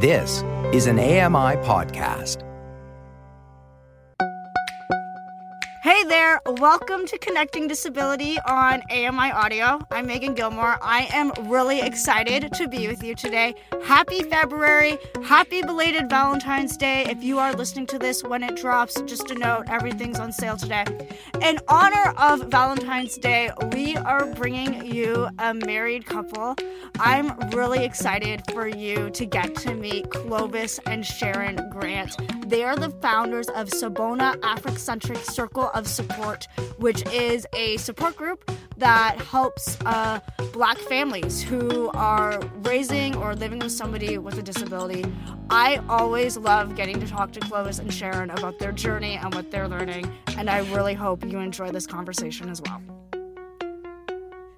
This is an AMI podcast. Welcome to Connecting Disability on AMI Audio. I'm Megan Gilmore. I am really excited to be with you today. Happy February, happy belated Valentine's Day. If you are listening to this when it drops, just a note, everything's on sale today. In honor of Valentine's Day, we are bringing you a married couple. I'm really excited for you to get to meet Clovis and Sharon Grant. They are the founders of Sawubona Afrocentric Circle of Support, which is a support group that helps uh, black families who are raising or living with somebody with a disability. I always love getting to talk to Clovis and Sharon about their journey and what they're learning, and I really hope you enjoy this conversation as well.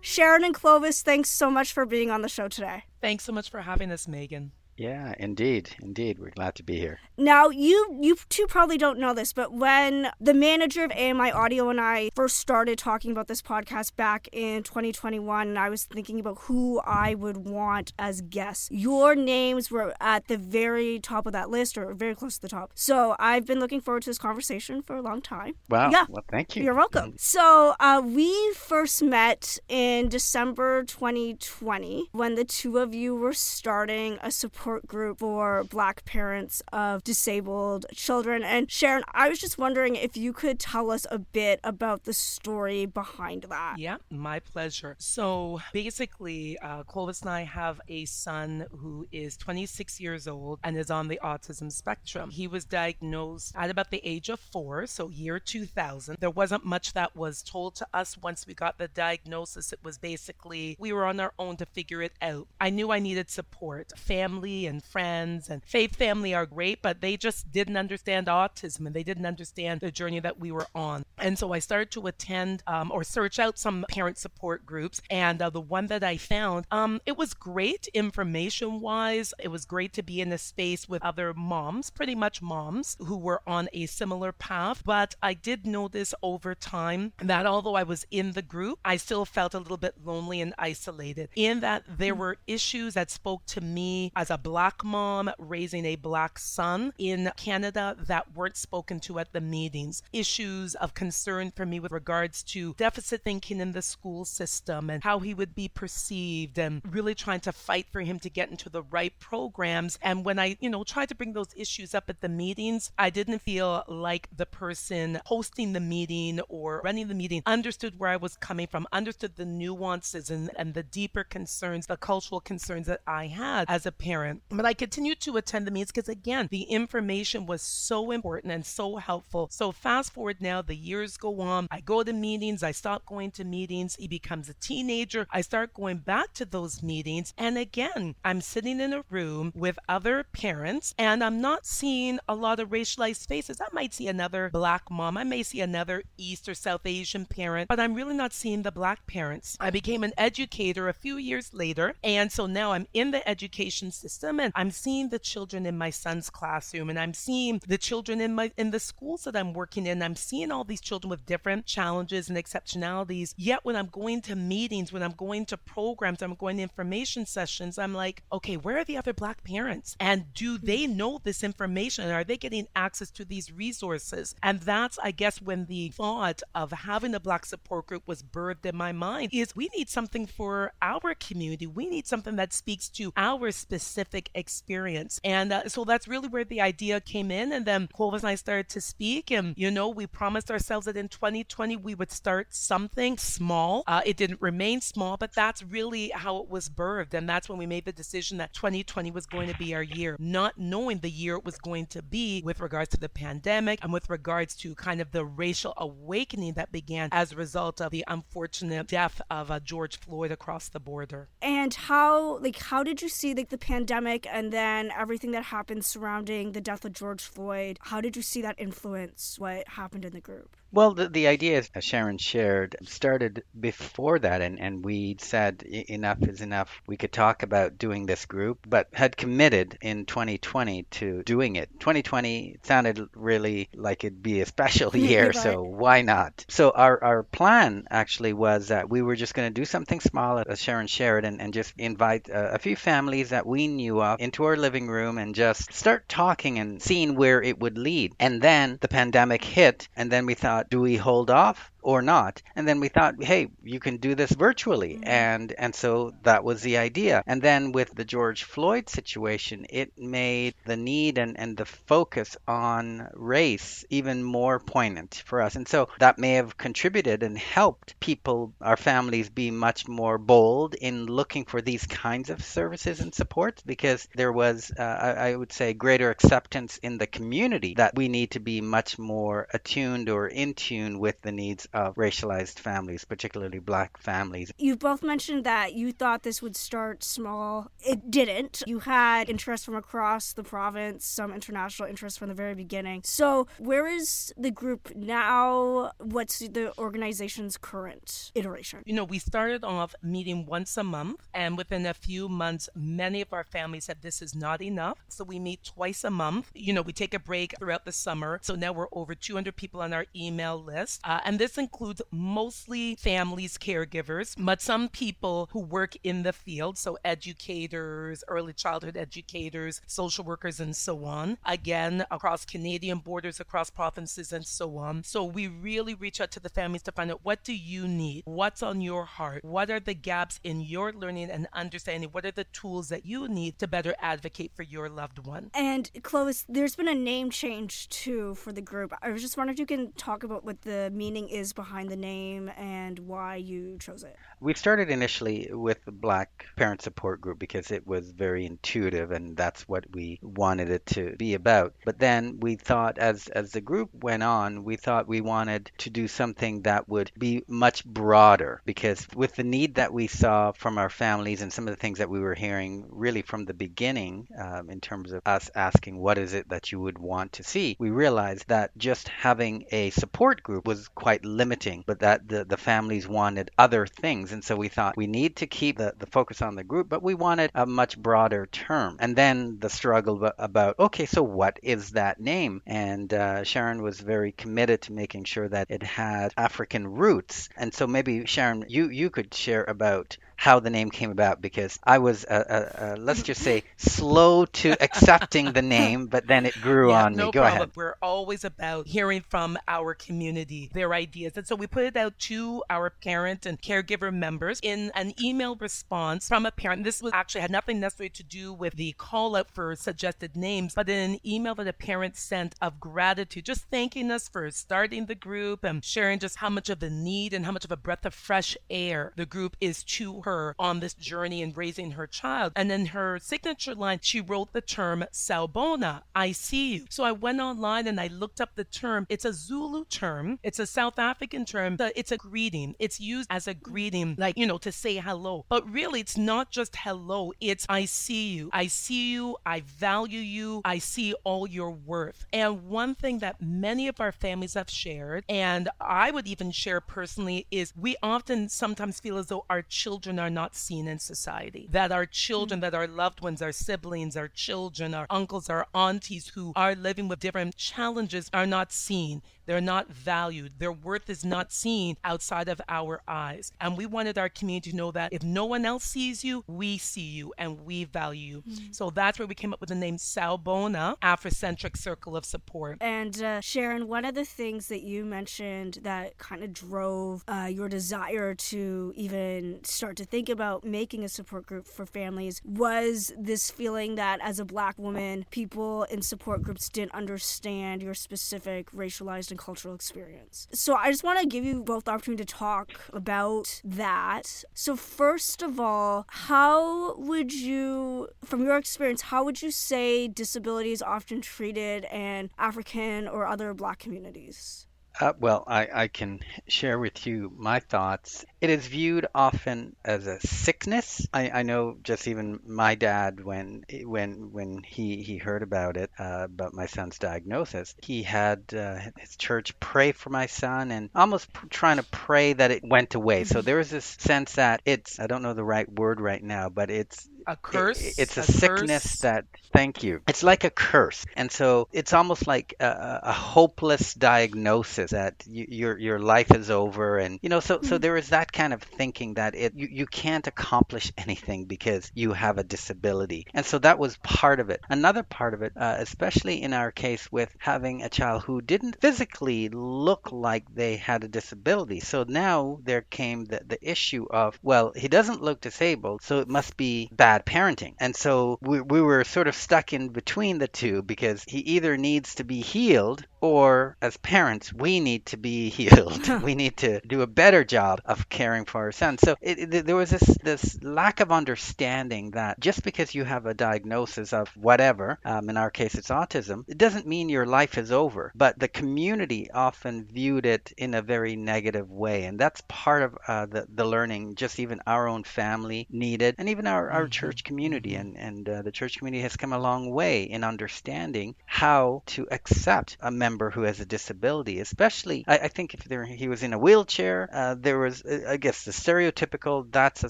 Sharon and Clovis, thanks so much for being on the show today. Thanks so much for having us, Megan. Yeah, indeed, indeed. We're glad to be here. Now, you you two probably don't know this, but when the manager of AMI Audio and I first started talking about this podcast back in 2021, and I was thinking about who I would want as guests, your names were at the very top of that list, or very close to the top. So I've been looking forward to this conversation for a long time. Wow. Yeah. Well, thank you. You're welcome. So uh, we first met in December 2020 when the two of you were starting a support group for Black parents of disabled children. And Sharon, I was just wondering if you could tell us a bit about the story behind that. Yeah, my pleasure. So basically, uh, Clovis and I have a son who is 26 years old and is on the autism spectrum. He was diagnosed at about the age of four, so year 2000. There wasn't much that was told to us once we got the diagnosis. It was basically we were on our own to figure it out. I knew I needed support, family and friends and faith family are great, but they just didn't understand autism and they didn't understand the journey that we were on. And so I started to attend um, or search out some parent support groups. And uh, the one that I found, um, it was great information wise. It was great to be in a space with other moms, pretty much moms who were on a similar path. But I did notice over time that although I was in the group, I still felt a little bit lonely and isolated in that there were issues that spoke to me as a black mom raising a black son in Canada that weren't spoken to at the meetings. Issues of concern for me with regards to deficit thinking in the school system and how he would be perceived and really trying to fight for him to get into the right programs. And when I, you know, tried to bring those issues up at the meetings, I didn't feel like the person hosting the meeting or running the meeting understood where I was coming from, understood the nuances and, and the deeper concerns, the cultural concerns that I had as a parent. But I continued to attend the meetings because, again, the information was so important and so helpful. So, fast forward now, the years go on. I go to meetings, I stop going to meetings. He becomes a teenager. I start going back to those meetings. And again, I'm sitting in a room with other parents and I'm not seeing a lot of racialized faces. I might see another black mom, I may see another East or South Asian parent, but I'm really not seeing the black parents. I became an educator a few years later. And so now I'm in the education system and I'm seeing the children in my son's classroom and I'm seeing the children in my in the schools that I'm working in. I'm seeing all these children with different challenges and exceptionalities. Yet when I'm going to meetings, when I'm going to programs, I'm going to information sessions, I'm like, okay, where are the other black parents? And do they know this information? Are they getting access to these resources? And that's, I guess, when the thought of having a black support group was birthed in my mind is we need something for our community. We need something that speaks to our specific experience. And uh, so that's really where the idea came in. And then Clovis and I started to speak. And, you know, we promised ourselves that in 2020 we would start something small. Uh, it didn't remain small, but that's really how it was birthed. And that's when we made the decision that 2020 was going to be our year, not knowing the year it was going to be with regards to the pandemic and with regards to kind of the racial awakening that began as a result of the unfortunate death of uh, George Floyd across the border. And how, like, how did you see like the pandemic? pandemic and then everything that happened surrounding the death of George Floyd, how did you see that influence what happened in the group? Well, the, the idea, as uh, Sharon shared, started before that, and, and we said enough is enough. We could talk about doing this group, but had committed in 2020 to doing it. 2020 sounded really like it'd be a special year, so why not? So our, our plan actually was that we were just going to do something small, as Sharon shared, and, and just invite a, a few families that we knew of into our living room and just start talking and seeing where it would lead. And then the pandemic hit, and then we thought, do we hold off or not. And then we thought, hey, you can do this virtually. Mm-hmm. And and so that was the idea. And then with the George Floyd situation, it made the need and, and the focus on race even more poignant for us. And so that may have contributed and helped people, our families, be much more bold in looking for these kinds of services and supports because there was, uh, I, I would say, greater acceptance in the community that we need to be much more attuned or in tune with the needs of racialized families, particularly black families. You both mentioned that you thought this would start small. It didn't. You had interest from across the province, some international interest from the very beginning. So, where is the group now? What's the organization's current iteration? You know, we started off meeting once a month, and within a few months, many of our families said this is not enough. So, we meet twice a month. You know, we take a break throughout the summer. So, now we're over 200 people on our email list. Uh, and this includes mostly families, caregivers, but some people who work in the field, so educators, early childhood educators, social workers, and so on. Again, across Canadian borders, across provinces, and so on. So we really reach out to the families to find out what do you need? What's on your heart? What are the gaps in your learning and understanding? What are the tools that you need to better advocate for your loved one? And Clovis, there's been a name change too for the group. I was just wondering if you can talk about what the meaning is behind the name and why you chose it. We started initially with the Black Parent Support Group because it was very intuitive and that's what we wanted it to be about. But then we thought as as the group went on, we thought we wanted to do something that would be much broader because with the need that we saw from our families and some of the things that we were hearing really from the beginning um, in terms of us asking what is it that you would want to see, we realized that just having a support group was quite limiting, but that the, the families wanted other things. And so we thought we need to keep the, the focus on the group, but we wanted a much broader term. And then the struggle about, okay, so what is that name? And uh, Sharon was very committed to making sure that it had African roots. And so maybe Sharon, you, you could share about how the name came about because I was, uh, uh, uh, let's just say, slow to accepting the name, but then it grew yeah, on no me. Go problem. ahead. We're always about hearing from our community, their ideas. And so we put it out to our parent and caregiver members in an email response from a parent. This was actually had nothing necessarily to do with the call out for suggested names, but in an email that a parent sent of gratitude, just thanking us for starting the group and sharing just how much of a need and how much of a breath of fresh air the group is to her her on this journey in raising her child. And in her signature line, she wrote the term Sawubona, I see you. So I went online and I looked up the term. It's a Zulu term, it's a South African term. It's a greeting. It's used as a greeting, like, you know, to say hello. But really, it's not just hello, it's I see you. I see you. I value you. I see all your worth. And one thing that many of our families have shared, and I would even share personally, is we often sometimes feel as though our children are not seen in society. That our children, that our loved ones, our siblings, our children, our uncles, our aunties who are living with different challenges are not seen. They're not valued. Their worth is not seen outside of our eyes. And we wanted our community to know that if no one else sees you, we see you and we value you. Mm-hmm. So that's where we came up with the name Sawubona, Afrocentric Circle of Support. And uh, Sharon, one of the things that you mentioned that kind of drove uh, your desire to even start to think about making a support group for families was this feeling that as a black woman, people in support groups didn't understand your specific racialized and cultural experience. So I just want to give you both the opportunity to talk about that. So, first of all, how would you, from your experience, how would you say disability is often treated in African or other black communities? Uh, well, I, I can share with you my thoughts. It is viewed often as a sickness. I, I know just even my dad, when when when he, he heard about it, uh, about my son's diagnosis, he had uh, his church pray for my son and almost p- trying to pray that it went away. So there was this sense that it's, I don't know the right word right now, but it's A curse. it's a, a sickness curse. that thank you. It's like a curse. And so it's almost like a, a hopeless diagnosis that you, your your life is over. And you know so so there is that kind of thinking that it you, you can't accomplish anything because you have a disability. And so that was part of it. Another part of it uh, especially in our case with having a child who didn't physically look like they had a disability. So now there came the, the issue of well he doesn't look disabled so it must be bad parenting. And so we, we were sort of stuck in between the two because he either needs to be healed or as parents we need to be healed. We need to do a better job of caring for our son so it, it, there was this this lack of understanding that just because you have a diagnosis of whatever um, in our case it's autism it doesn't mean your life is over. But the community often viewed it in a very negative way. And that's part of uh, the, the learning just even our own family needed and even our, our church community. And, and uh, the church community has come a long way in understanding how to accept a member who has a disability especially i, I think if there, he was in a wheelchair uh, there was uh, i guess the stereotypical that's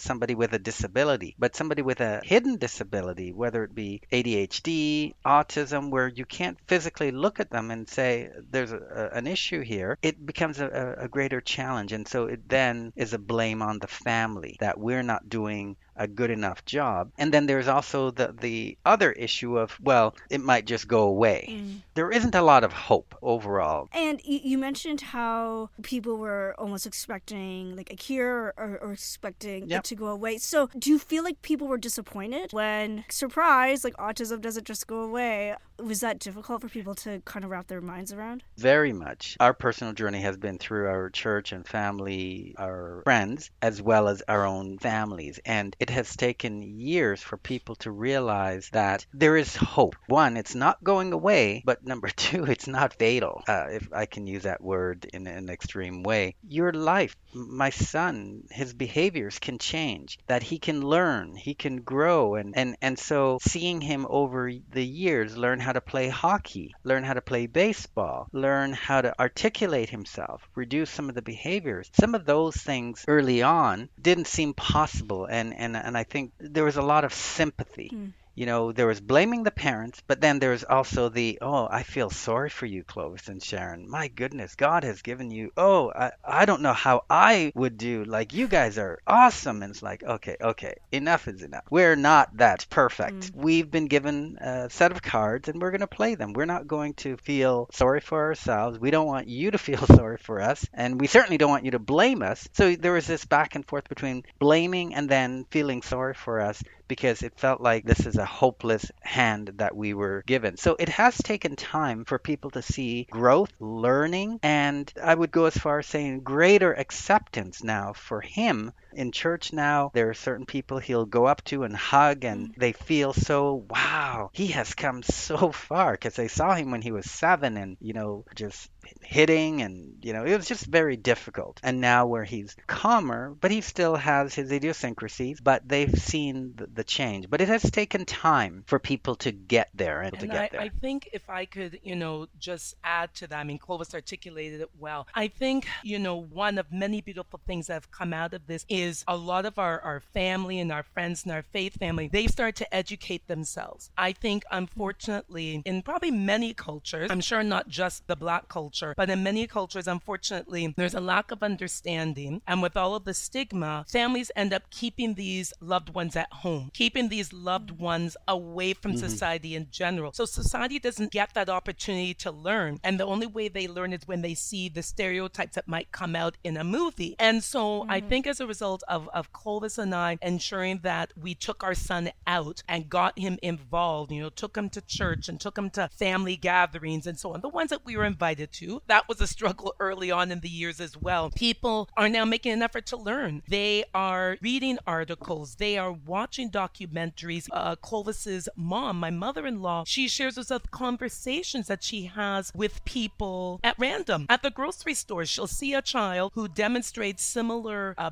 somebody with a disability. But somebody with a hidden disability whether it be adhd autism where you can't physically look at them and say there's a, a, an issue here it becomes a, a greater challenge. And so it then is a blame on the family that we're not doing a good enough job. And then there's also the the other issue of well, it might just go away. Mm. There isn't a lot of hope overall. And you, mentioned how people were almost expecting like a cure or, or expecting Yep. it to go away. So, do you feel like people were disappointed when, surprise, like autism doesn't just go away? Was that difficult for people to kind of wrap their minds around? Very much. Our personal journey has been through our church and family, our friends, as well as our own families. And it has taken years for people to realize that there is hope. One, it's not going away, but number two, it's not fatal, uh, if I can use that word in an extreme way. Your life, my son, his behaviors can change, that he can learn, he can grow. And, and, and so seeing him over the years learn how to play hockey, learn how to play baseball, learn how to articulate himself, reduce some of the behaviors. Some of those things early on didn't seem possible. And, and, and I think there was a lot of sympathy. Mm. You know, there was blaming the parents, but then there's also the, oh, I feel sorry for you, Clovis and Sharon. My goodness, God has given you, oh, I, I don't know how I would do. Like, you guys are awesome. And it's like, okay, okay, enough is enough. We're not that perfect. Mm. We've been given a set of cards and we're going to play them. We're not going to feel sorry for ourselves. We don't want you to feel sorry for us. And we certainly don't want you to blame us. So there was this back and forth between blaming and then feeling sorry for us because it felt like this is a hopeless hand that we were given. So it has taken time for people to see growth, learning, and I would go as far as saying greater acceptance now for him in church now there are certain people he'll go up to and hug and mm-hmm. they feel so wow he has come so far. Because they saw him when he was seven and you know just hitting and you know it was just very difficult. And now where he's calmer but he still has his idiosyncrasies but they've seen the, the change. But it has taken time for people to get there and, to get I, there. I think if I could, you know, just add to that, I mean, Clovis articulated it well. I think, you know, one of many beautiful things that have come out of this is a lot of our, our family and our friends and our faith family, they start to educate themselves. I think, unfortunately, in probably many cultures, I'm sure not just the black culture, but in many cultures, unfortunately, there's a lack of understanding. And with all of the stigma, families end up keeping these loved ones at home, keeping these loved ones away from mm-hmm. society in general. So society doesn't get that opportunity to learn. And the only way they learn is when they see the stereotypes that might come out in a movie. And so I mm-hmm. think as a result of, of Clovis and I ensuring that we took our son out and got him involved, you know, took him to church and took him to family gatherings and so on, the ones that we were invited to, that was a struggle early on in the years as well. People are now making an effort to learn. They are reading articles, they are watching documentaries. Uh, Clovis's mom, my mother in law, she shares with us conversations that she has with people at random at the grocery store. She'll see a child who demonstrates similar uh,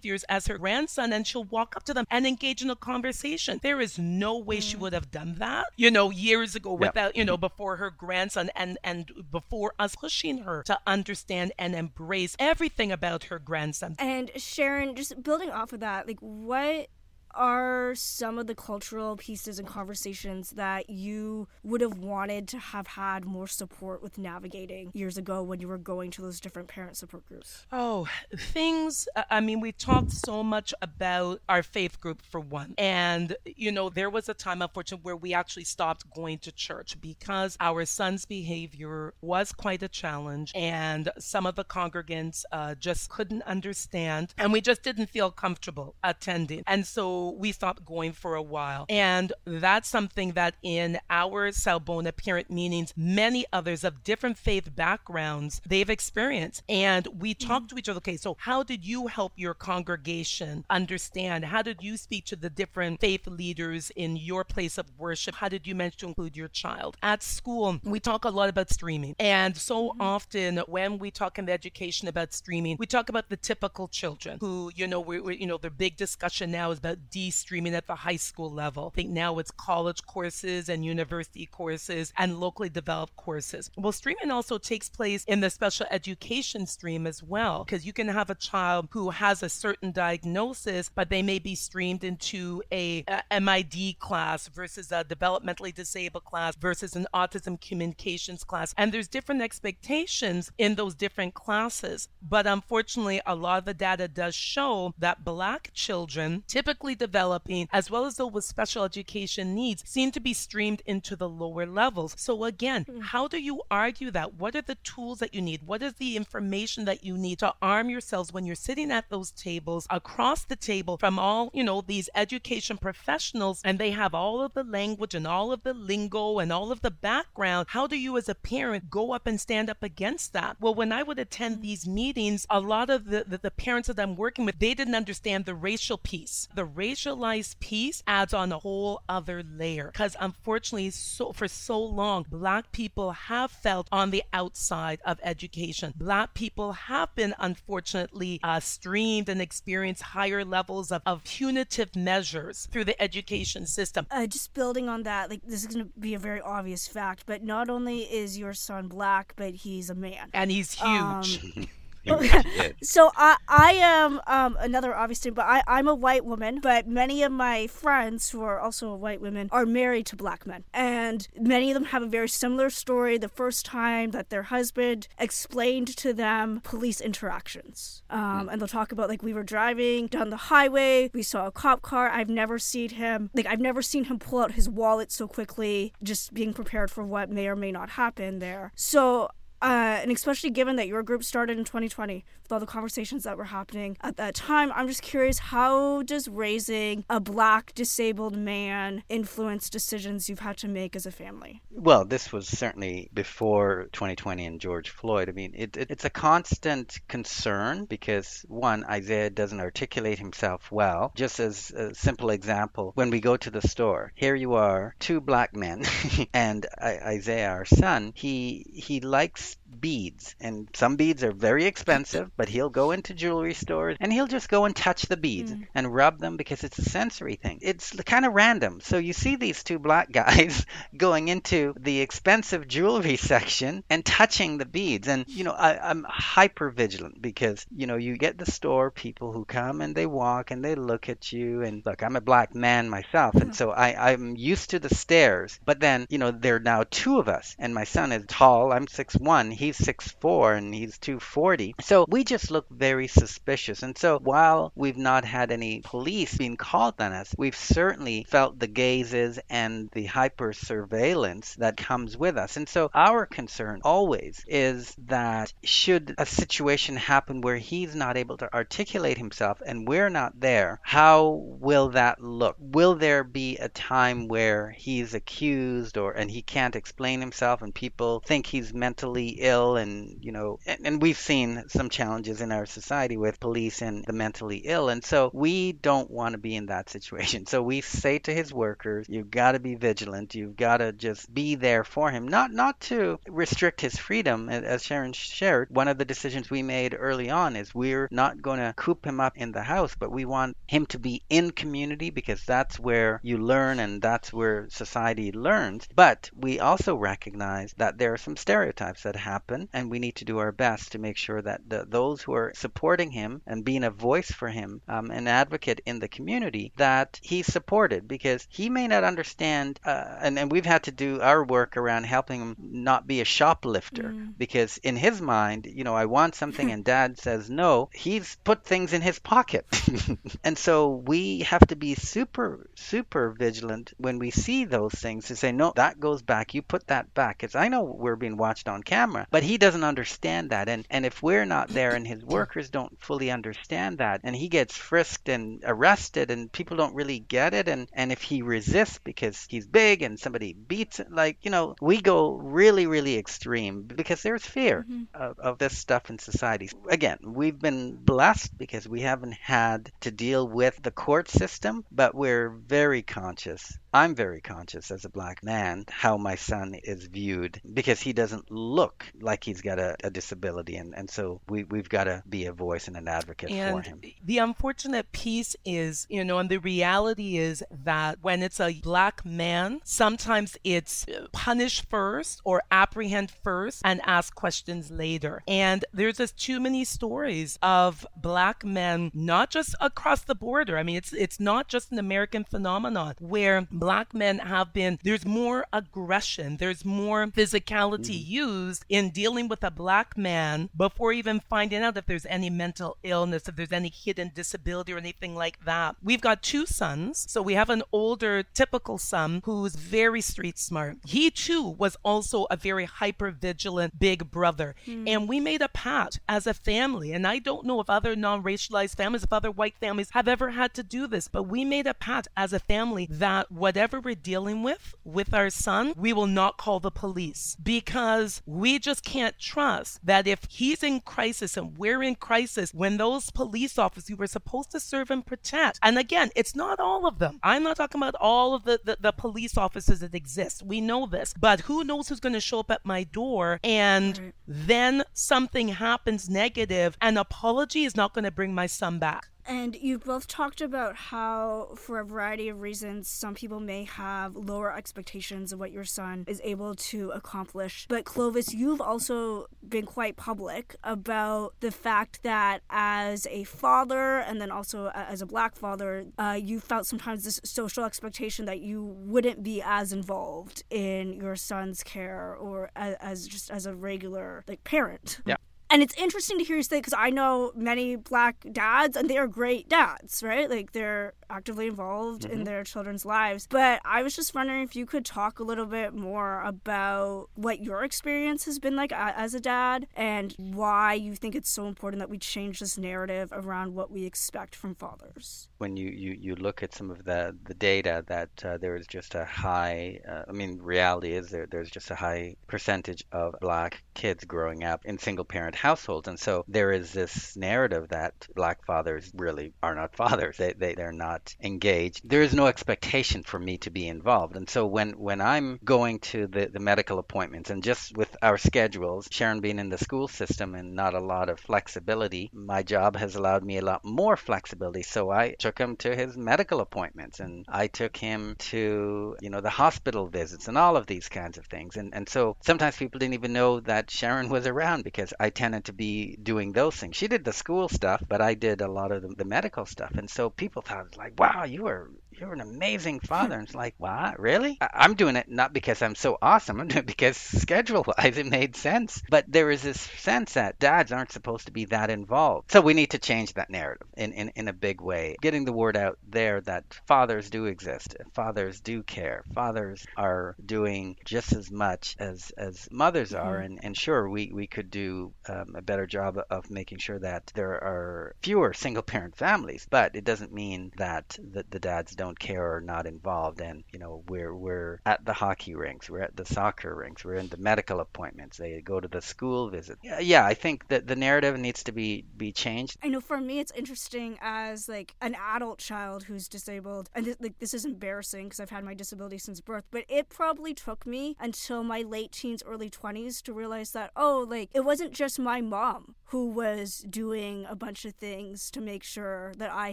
behaviors as her grandson, and she'll walk up to them and engage in a conversation. There is no way she mm. would have done that, you know, years ago Yep. without, you know, mm-hmm. before her grandson and and before us pushing her to understand and embrace everything about her grandson. And Sharon, just building off of that, like what are some of the cultural pieces and conversations that you would have wanted to have had more support with navigating years ago when you were going to those different parent support groups? Oh, things. I mean, we talked so much about our faith group for one. And, you know, there was a time, unfortunately, where we actually stopped going to church because our son's behavior was quite a challenge. And some of the congregants uh, just couldn't understand. And we just didn't feel comfortable attending. And so we stopped going for a while. And that's something that in our Sawubona parent meetings, many others of different faith backgrounds, they've experienced. And we mm-hmm. talk to each other. Okay, so how did you help your congregation understand? How did you speak to the different faith leaders in your place of worship? How did you manage to include your child? At school, we talk a lot about streaming. And so mm-hmm. often when we talk in the education about streaming, we talk about the typical children who, you know, we, we you know, the big discussion now is about de-streaming at the high school level. I think now it's college courses and university courses and locally developed courses. Well, streaming also takes place in the special education stream as well, because you can have a child who has a certain diagnosis, but they may be streamed into a, a MID class versus a developmentally disabled class versus an autism communications class. And there's different expectations in those different classes. But unfortunately, a lot of the data does show that black children, typically developing, as well as those with special education needs, seem to be streamed into the lower levels. So again, hmm. how do you argue that? What are the tools that you need? What is the information that you need to arm yourselves when you're sitting at those tables across the table from all, you know, these education professionals and they have all of the language and all of the lingo and all of the background? How do you as a parent go up and stand up against that? Well, when I would attend hmm. these meetings, a lot of the, the, the parents that I'm working with, they didn't understand the racial piece. The racialized piece adds on a whole other layer because unfortunately, so for so long, black people have felt on the outside of education. Black people have been unfortunately uh, streamed and experienced higher levels of, of punitive measures through the education system. Uh, just building on that, like this is going to be a very obvious fact, but not only is your son black, but he's a man. And he's huge. Um, so I I am um, another obvious thing, but I I'm a white woman. But many of my friends who are also white women are married to black men, and many of them have a very similar story. The first time that their husband explained to them police interactions, um, and they'll talk about like we were driving down the highway, we saw a cop car. I've never seen him like I've never seen him pull out his wallet so quickly, just being prepared for what may or may not happen there. So uh, and especially given that your group started in 2020 with all the conversations that were happening at that time, I'm just curious how does raising a black disabled man influence decisions you've had to make as a family? Well, this was certainly before 2020 and George Floyd. I mean, it, it, it's a constant concern because, one, Isaiah doesn't articulate himself well. Just as a simple example, when we go to the store, here you are, two black men, and I, Isaiah, our son, he he likes beads, and some beads are very expensive, but he'll go into jewelry stores and he'll just go and touch the beads hmm. and rub them because it's a sensory thing. It's kind of random. So you see these two black guys going into the expensive jewelry section and touching the beads. And, you know, I, I'm hyper vigilant because, you know, you get the store people who come and they walk and they look at you. And look, I'm a black man myself. And hmm. so I, I'm used to the stares. But then, you know, there are now two of us. And my son is tall. I'm six one. He he's six four and he's 240. So we just look very suspicious. And so while we've not had any police being called on us, we've certainly felt the gazes and the hyper surveillance that comes with us. And so our concern always is that should a situation happen where he's not able to articulate himself and we're not there, how will that look? Will there be a time where he's accused or and he can't explain himself and people think he's mentally ill and you know and, and we've seen some challenges in our society with police and the mentally ill and so we don't want to be in that situation. So we say to his workers, you've got to be vigilant. You've got to just be there for him. Not not to restrict his freedom as Sharon shared. One of the decisions we made early on is we're not going to coop him up in the house, but we want him to be in community because that's where you learn and that's where society learns. But we also recognize that there are some stereotypes that happen, and we need to do our best to make sure that the, those who are supporting him and being a voice for him, um, an advocate in the community, that he's supported because he may not understand, uh, and, and we've had to do our work around helping him not be a shoplifter Mm. because in his mind, you know, I want something and dad says no, he's put things in his pocket. and so we have to be super, super vigilant when we see those things to say, no, that goes back. You put that back. Because I know we're being watched on camera, but he doesn't understand that. And, and if we're not there and his workers don't fully understand that, and he gets frisked and arrested and people don't really get it, and, and if he resists because he's big and somebody beats it, like, you know, we go really, really extreme because there's fear mm-hmm. of, of this stuff in society. Again, we've been blessed because we haven't had to deal with the court system, but we're very conscious. I'm very conscious as a black man how my son is viewed because he doesn't look like he's got a, a disability. And, and so we, we've got to be a voice and an advocate for him. the unfortunate piece is, you know, and the reality is that when it's a black man, sometimes it's punish first or apprehend first and ask questions later. And there's just too many stories of black men, not just across the border. I mean, it's it's not just an American phenomenon where black men have been there's more aggression, there's more physicality mm-hmm. used in dealing with a black man before even finding out if there's any mental illness, if there's any hidden disability or anything like that. We've got two sons. So we have an older typical son who's very street smart. He too was also a very hyper vigilant big brother. Hmm. And we made a pact as a family. And I don't know if other non racialized families, if other white families have ever had to do this, but we made a pact as a family that whatever we're dealing with with our son, we will not call the police because we just can't trust that if he's in crisis and we're in crisis, when those police officers who were supposed to serve and protect, and again, it's not all of them. I'm not talking about all of the, the, the police officers that exist. We know this, but who knows who's going to show up at my door and Right. then something happens negative, an apology is not going to bring my son back. And you've both talked about how, for a variety of reasons, some people may have lower expectations of what your son is able to accomplish. But Clovis, you've also been quite public about the fact that as a father, and then also as a black father, uh, you felt sometimes this social expectation that you wouldn't be as involved in your son's care or as, as just as a regular like parent. Yeah. And it's interesting to hear you say because I know many black dads and they are great dads, right? Like they're actively involved in their children's lives. But I was just wondering if you could talk a little bit more about what your experience has been like as a dad and why you think it's so important that we change this narrative around what we expect from fathers. when you, you, you look at some of the, the data that uh, there is just a high, uh, I mean, reality is there, there's just a high percentage of black kids growing up in single parent households. And so there is this narrative that black fathers really are not fathers. They, they, they're not engaged. There is no expectation for me to be involved. And so when, when I'm going to the, the medical appointments and just with our schedules, Sharon being in the school system and not a lot of flexibility, my job has allowed me a lot more flexibility. So I took him to his medical appointments and I took him to, you know, the hospital visits and all of these kinds of things. And and so sometimes people didn't even know that Sharon was around because I tended to be doing those things. She did the school stuff, but I did a lot of the, the medical stuff. And so people thought like, wow, you are you're an amazing father. And it's like, what? Really? I- I'm doing it not because I'm so awesome. I'm doing it because schedule wise it made sense. But there is this sense that dads aren't supposed to be that involved. So we need to change that narrative in, in, in a big way. Getting the word out there that fathers do exist, fathers do care, fathers are doing just as much as, as mothers are. Mhm. And, and sure, we, we could do um, a better job of making sure that there are fewer single parent families, but it doesn't mean that the, the dads don't care or not involved. And, you know, we're, we're at the hockey rinks, we're at the soccer rinks, we're in the medical appointments, they go to the school visit. Yeah, yeah I think that the narrative needs to be, be changed. I know for me it's interesting as like an adult child who's disabled, and this, like this is embarrassing because I've had my disability since birth. But it probably took me until my late teens, early twenties to realize that oh, like it wasn't just my mom who was doing a bunch of things to make sure that I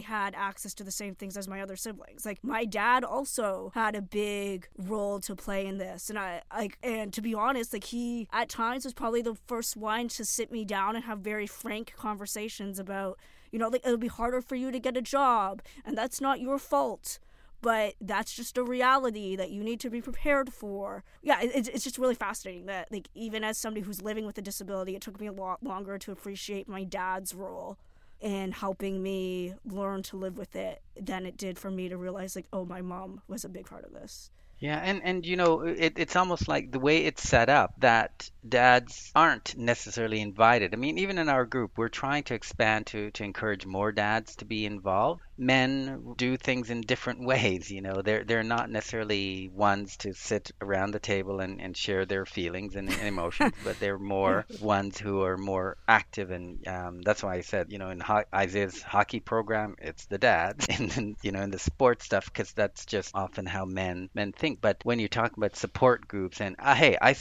had access to the same things as my other siblings. Like my dad also had a big role to play in this, and I like and to be honest, like he at times was probably the first one to sit me down and have very frank conversations about you know like it'll be harder for you to get a job and that's not your fault. But that's just a reality that you need to be prepared for. Yeah it, it's just really fascinating that like even as somebody who's living with a disability it took me a lot longer to appreciate my dad's role in helping me learn to live with it than it did for me to realize like oh my mom was a big part of this Yeah, and and you know, it, it's almost like the way it's set up that dads aren't necessarily invited. I mean, even in our group, we're trying to expand to to encourage more dads to be involved. Men do things in different ways, you know. They're they're not necessarily ones to sit around the table and, and share their feelings and, and emotions, but they're more ones who are more active, and um, that's why I said, you know, in ho- Isaiah's hockey program, it's the dads, and then you know, in the sports stuff, because that's just often how men men think. But when you talk about support groups, and uh, hey, I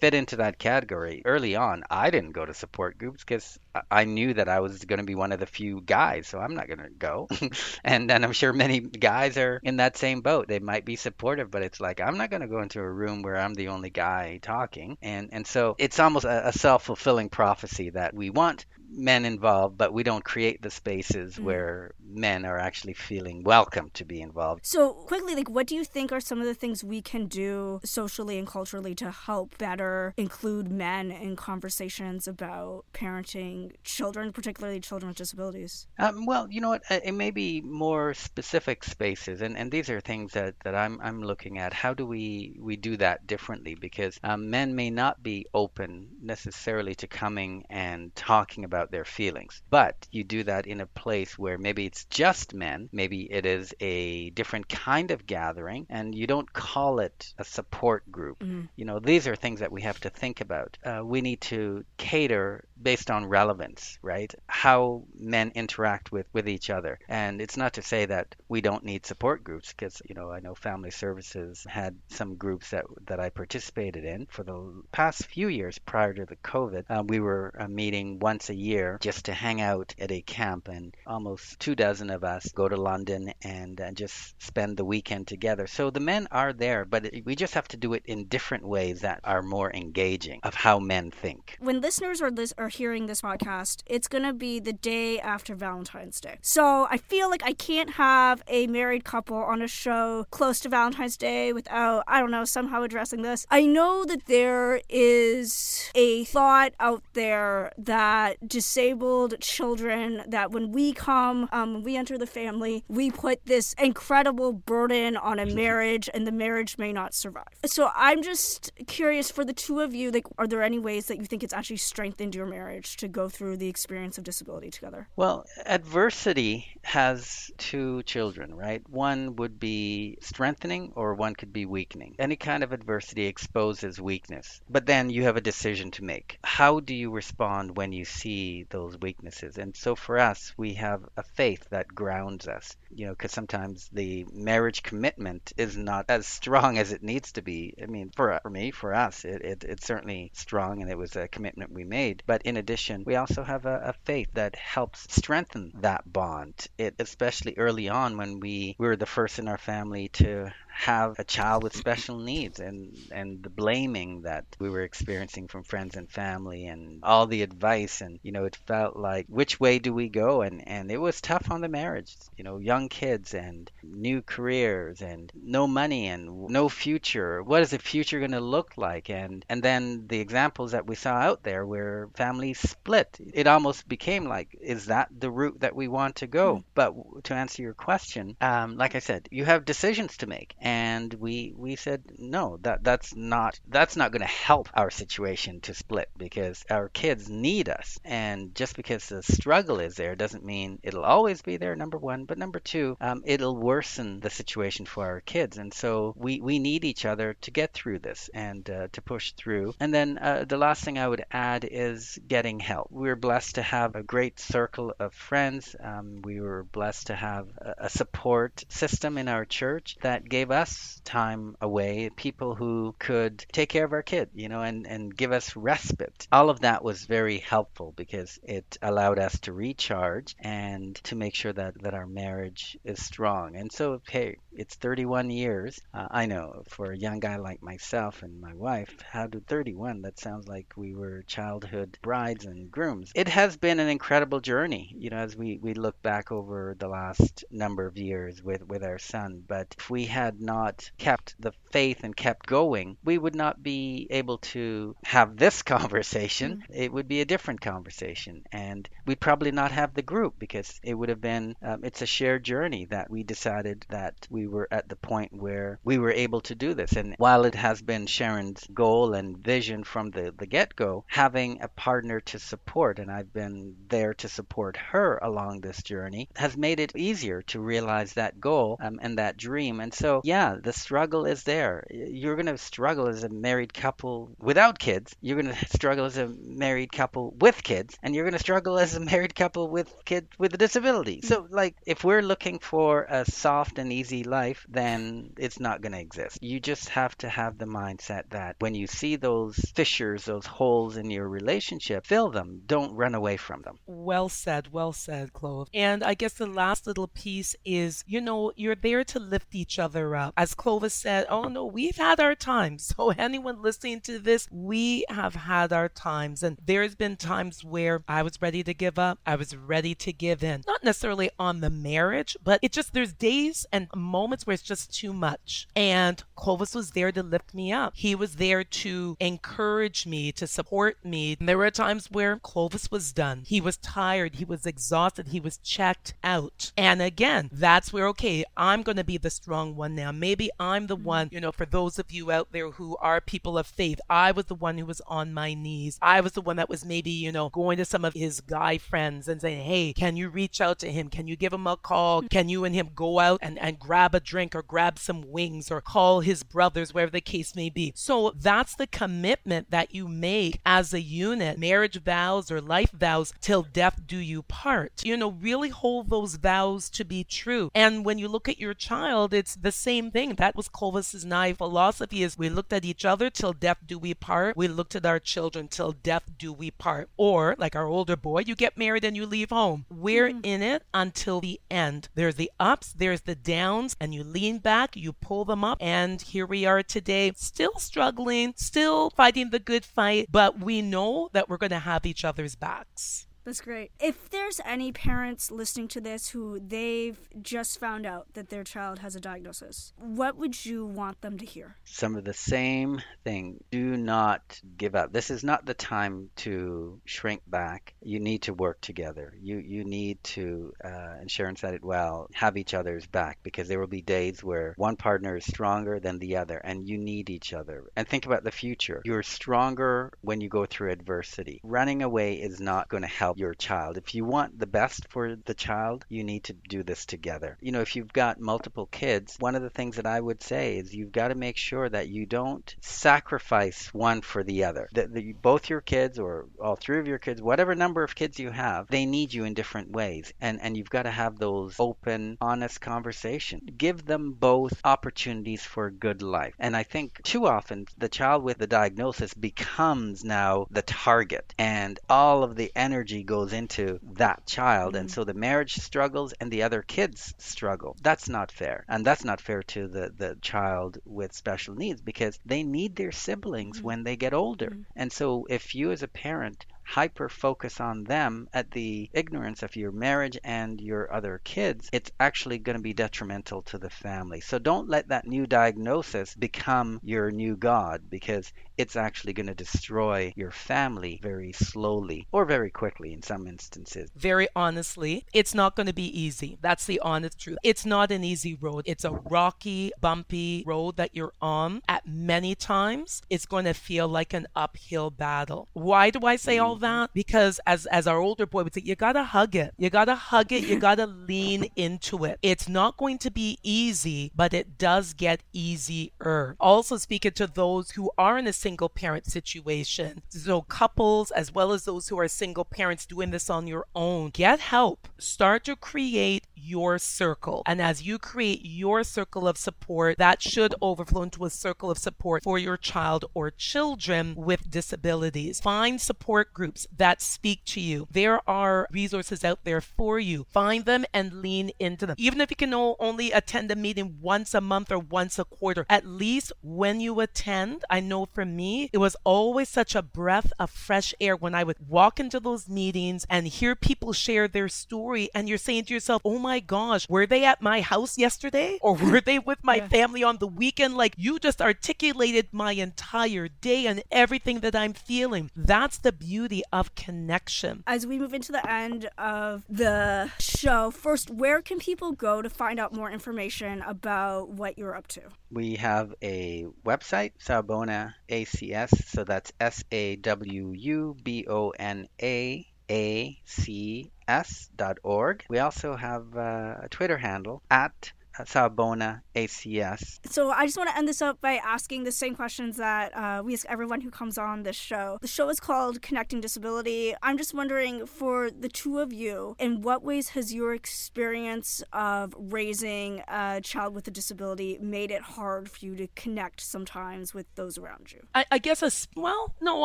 fit into that category early on. I didn't go to support groups because I knew that I was going to be one of the few guys, so I'm not going to go. and then I'm sure many guys are in that same boat. They might be supportive, but it's like I'm not going to go into a room where I'm the only guy talking. And and so it's almost a, a self-fulfilling prophecy that we want men involved, but we don't create the spaces Mm. where men are actually feeling welcome to be involved. So, quickly, like, what do you think are some of the things we can do socially and culturally to help better include men in conversations about parenting children, particularly children with disabilities? Um, well, you know what? uh, It may be more specific spaces, and, and these are things that, that I'm I'm looking at. How do we we do that differently? Because um, men may not be open necessarily to coming and talking about their feelings, but you do that in a place where maybe it's just men, maybe it is a different kind of gathering, and you don't call it a support group. Mhm. You know, these are things that we have to think about. Uh, we need to cater based on relevance, right? How men interact with with each other. And it's not to say that we don't need support groups because, you know, I know family services had some groups that that I participated in for the past few years prior to the COVID. Uh, we were uh, meeting once a year just to hang out at a camp and almost two dozen of us go to London and uh, just spend the weekend together. So the men are there, but it, we just have to do it in different ways that are more engaging of how men think. When listeners are, are hearing this podcast, it's going to be the day after Valentine's Day. So, I feel like I can't have a married couple on a show close to Valentine's Day without, I don't know, somehow addressing this. I know that there is a thought out there that disabled children, that when we come, um, when we enter the family, we put this incredible burden on a marriage and the marriage may not survive. So I'm just curious for the two of you, like, are there any ways that you think it's actually strengthened your marriage to go through the experience of disability together? Well, adversity has two children, right? One would be strengthening or one could be weakening. Any kind of adversity exposes weakness, but then you have a decision to make. How do you respond when you see those weaknesses? And so for us, we have a faith that grounds us, you know, because sometimes the marriage commitment is not as strong as it needs to be. I mean, for, for me, for us, it, it, it's certainly strong and it was a commitment we made. But in addition, we also have a, a faith that helps strengthen that bond. It especially early on when we, we were the first in our family to have a child with special needs and and the blaming that we were experiencing from friends and family and all the advice. And you know it felt like which way do we go? And and it was tough on the marriage you know young kids and new careers and no money and no future. What is the future going to look like? And and then the examples that we saw out there where families split it almost became like is that the route that we want to go? Mm. but to answer your question um, like i said you have decisions to make and we we said no that that's not that's not going to help our situation to split because our kids need us. And just because the struggle is there doesn't mean it'll always be there number one. But number two um, it'll worsen the situation for our kids. And so we we need each other to get through this and uh, to push through. And then uh, the last thing i would add is getting help. We're blessed to have a great circle of friends. Um, we were blessed to have a, a support system in our church that gave us time away, people who could take care of our kid, you know, and, and give us respite. All of that was very helpful because it allowed us to recharge and to make sure that, that our marriage is strong. And so, hey, it's 31 years. Uh, I know for a young guy like myself and my wife, how do 31? That sounds like we were childhood brides and grooms. It has been an incredible journey, you know, as we, we look back over the last number of years with, with our son. But if we had not kept the faith and kept going, we would not be able to have this conversation. Mm-hmm. It would be a different conversation. And we'd probably not have the group because it would have been, um, it's a shared journey that we decided that we were at the point where we were able to do this. And while it has been Sharon's goal and vision from the, the get go, having a partner to support, and I've been there to support her along this journey, has made it easier to realize that goal um, and that dream. And so, yeah, the struggle is there. You're going to struggle as a married couple without kids. You're going to struggle as a married couple with kids, and you're going to struggle as a married couple with kids with a disability. So, like, if we're looking for a soft and easy life, then it's not going to exist. You just have to have the mindset that when you see those fissures, those holes in your relationship, fill them. Don't run away from them. Well said, well said, Clove. And I guess the last little piece is, you know, you're there to lift each other up. As Clovis said, oh no, we've had our times. So anyone listening to this, we have had our times. And there's been times where I was ready to give up. I was ready to give in. Not necessarily on the marriage, but it just, there's days and moments where it's just too much. And Clovis was there to lift me up. He was there to encourage me, to support me. And there were times where Clovis was done. He was tired. He was exhausted. He was checked out. And again, that's where, okay, I'm going to be the strong one now. Maybe I'm the mm. one, you know, for those of you out there who are people of faith, I was the one who was on my knees. I was the one that was maybe, you know, going to some of his guy friends and saying, hey, can you reach out to him? Can you give him a call? Mm-hmm. Can you and him go out and, and grab a drink or grab some wings or call his brothers, wherever the case may be? So that's the commitment that you make as a unit, marriage vows or life vows, till death do you part. You know, really hold those vows to be true. And when you look at your child, it's the same thing. That was Clovis's and philosophy is we looked at each other till death do we part. We looked at our children till death do we part. Or like our older boy, you get married and you leave home. We're mm-hmm. in it until the end. There's the ups, there's the downs, and you lean back, you pull them up, and here we are today, still struggling, still fighting the good fight, but we know that we're going to have each other's backs. That's great. If there's any parents listening to this who they've just found out that their child has a diagnosis, what would you want them to hear? Some of the same thing. Do not give up. This is not the time to shrink back. You need to work together. You you need to, uh, and Sharon said it well, have each other's back because there will be days where one partner is stronger than the other, and you need each other. And think about the future. You're stronger when you go through adversity. Running away is not going to help help your child. If you want the best for the child, you need to do this together. You know, if you've got multiple kids, one of the things that I would say is you've got to make sure that you don't sacrifice one for the other. That both your kids or all three of your kids, whatever number of kids you have, they need you in different ways. And and you've got to have those open, honest conversations. Give them both opportunities for a good life. And I think too often the child with the diagnosis becomes now the target and all of the energy energy goes into that child. And mm-hmm. so the marriage struggles and the other kids struggle. That's not fair. And that's not fair to the, the child with special needs because they need their siblings mm-hmm. when they get older. Mm-hmm. And so if you as a parent hyper focus on them at the ignorance of your marriage and your other kids, it's actually going to be detrimental to the family. So don't let that new diagnosis become your new God because it's actually going to destroy your family very slowly or very quickly in some instances. Very honestly, it's not going to be easy. That's the honest truth. It's not an easy road. It's a rocky, bumpy road that you're on. At many times, it's going to feel like an uphill battle. Why do I say mm. all that? Because as as our older boy would say, you gotta hug it. You gotta hug it. You gotta lean into it. It's not going to be easy, but it does get easier. Also speaking to those who are in a single parent situation. So couples as well as those who are single parents doing this on your own, get help. Start to create your circle. And as you create your circle of support, that should overflow into a circle of support for your child or children with disabilities. Find support groups that speak to you. There are resources out there for you. Find them and lean into them. Even if you can only attend a meeting once a month or once a quarter, at least when you attend, I know for me, it was always such a breath of fresh air when I would walk into those meetings and hear people share their story. And you're saying to yourself, oh my gosh, were they at my house yesterday? Or were they with my Yeah. family on the weekend? Like you just articulated my entire day and everything that I'm feeling. That's the beauty of connection. As we move into the end of the show, first, where can people go to find out more information about what you're up to? We have a website, Sawubona ACS, so that's S A W U B O N A A C S dot org. We also have uh, a Twitter handle at Sawubona ACS. So I just want to end this up by asking the same questions that uh, we ask everyone who comes on this show. The show is called Connecting Disability. I'm just wondering, for the two of you, in what ways has your experience of raising a child with a disability made it hard for you to connect sometimes with those around you? I, I guess a s- well, no,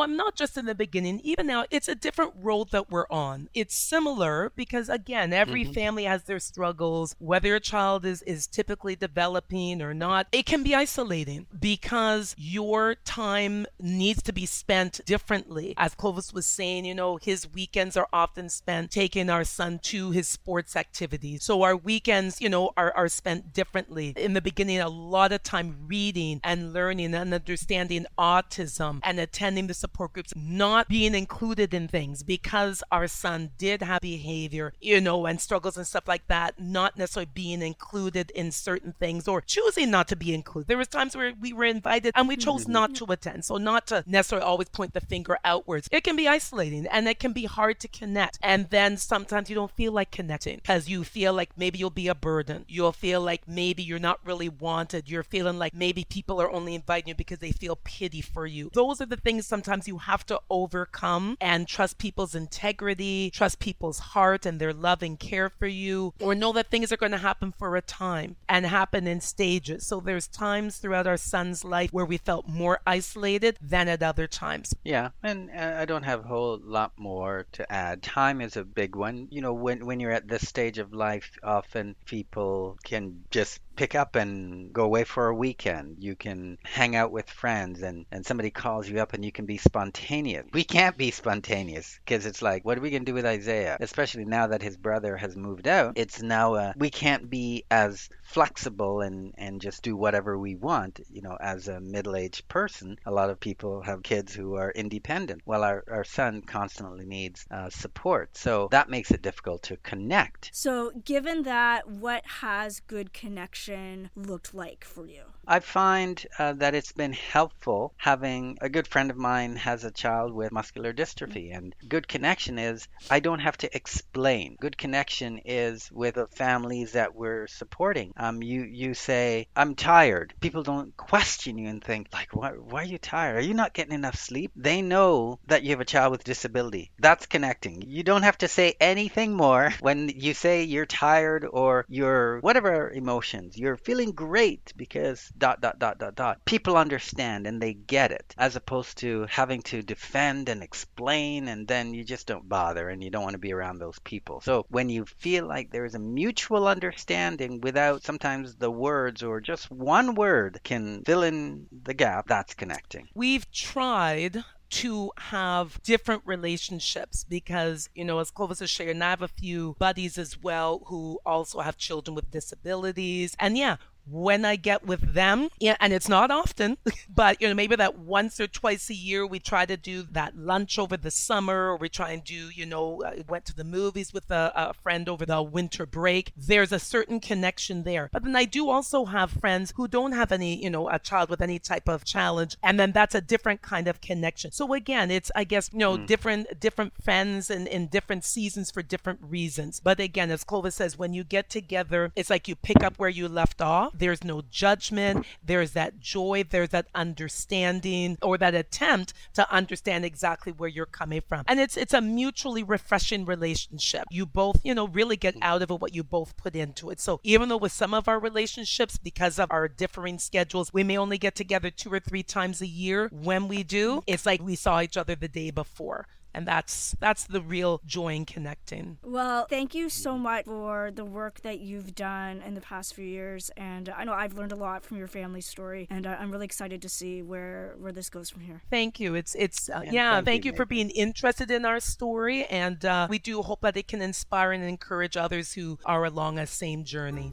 I'm not just in the beginning. Even now, it's a different road that we're on. It's similar because again, every family has their struggles. Whether a child is is typically developing or not, it can be isolating because your time needs to be spent differently. As Clovis was saying, you know, his weekends are often spent taking our son to his sports activities. So our weekends, you know, are, are spent differently. In the beginning, a lot of time reading and learning and understanding autism and attending the support groups, not being included in things because our son did have behavior, you know, and struggles and stuff like that, not necessarily being included in certain things or choosing not to be included. There was times where we were invited and we mm-hmm. chose not to attend. So not to necessarily always point the finger outwards. It can be isolating and it can be hard to connect. And then sometimes you don't feel like connecting because you feel like maybe you'll be a burden. You'll feel like maybe you're not really wanted. You're feeling like maybe people are only inviting you because they feel pity for you. Those are the things sometimes you have to overcome and trust people's integrity, trust people's heart and their love and care for you, or know that things are going to happen for a time and happen in stages. So there's times throughout our son's life where we felt more isolated than at other times. Yeah, and uh, I don't have a whole lot more to add. Time is a big one. You know, when when you're at this stage of life, often people can just pick up and go away for a weekend. You can hang out with friends and, and somebody calls you up and you can be spontaneous. We can't be spontaneous because it's like, what are we going to do with Isaiah? Especially now that his brother has moved out. It's now, uh, we can't be as flexible and, and just do whatever we want. You know, as a middle aged person, a lot of people have kids who are independent. Well, our, our son constantly needs uh, support. So that makes it difficult to connect. So, given that, what has good connection looked like for you? I find uh, that it's been helpful having a good friend of mine has a child with muscular dystrophy, and good connection is I don't have to explain. Good connection is with the families that we're supporting. Um, you you say I'm tired. People don't question you and think like, why why are you tired? Are you not getting enough sleep? They know that you have a child with disability. That's connecting. You don't have to say anything more when you say you're tired or you're whatever emotions. You're feeling great because dot dot dot dot dot. People understand and they get it, as opposed to having to defend and explain, and then you just don't bother and you don't want to be around those people. So when you feel like there is a mutual understanding without sometimes the words or just one word can fill in the gap, that's connecting. We've tried to have different relationships because, you know, as Clovis has shared, and I have a few buddies as well who also have children with disabilities. And yeah, when I get with them, yeah, and it's not often, but you know, maybe that once or twice a year we try to do that lunch over the summer, or we try and do, you know, I went to the movies with a, a friend over the winter break. There's a certain connection there. But then I do also have friends who don't have any, you know, a child with any type of challenge, and then that's a different kind of connection. So again, it's I guess you know mm. different different friends and in different seasons for different reasons. But again, as Clovis says, when you get together, it's like you pick up where you left off there's no judgment. There's that joy. There's that understanding or that attempt to understand exactly where you're coming from. And it's it's a mutually refreshing relationship. You both, you know, really get out of it what you both put into it. So even though with some of our relationships, because of our differing schedules, we may only get together two or three times a year. When we do, it's like we saw each other the day before and that's that's the real joy in connecting. Well, thank you so much for the work that you've done in the past few years, and I know I've learned a lot from your family story, and I'm really excited to see where where this goes from here. Thank you. It's it's uh, yeah. Thank, thank you, you for being interested in our story, and uh, we do hope that it can inspire and encourage others who are along a same journey.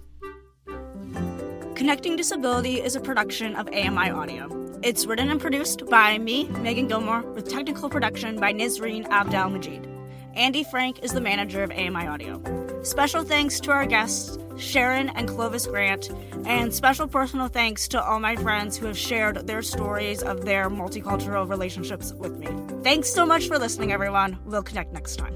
Connecting Disability is a production of AMI Audio. It's written and produced by me, Megan Gilmore, with technical production by Nizreen Abdel Majid. Andy Frank is the manager of AMI Audio. Special thanks to our guests, Sharon and Clovis Grant, and special personal thanks to all my friends who have shared their stories of their multicultural relationships with me. Thanks so much for listening, everyone. We'll connect next time.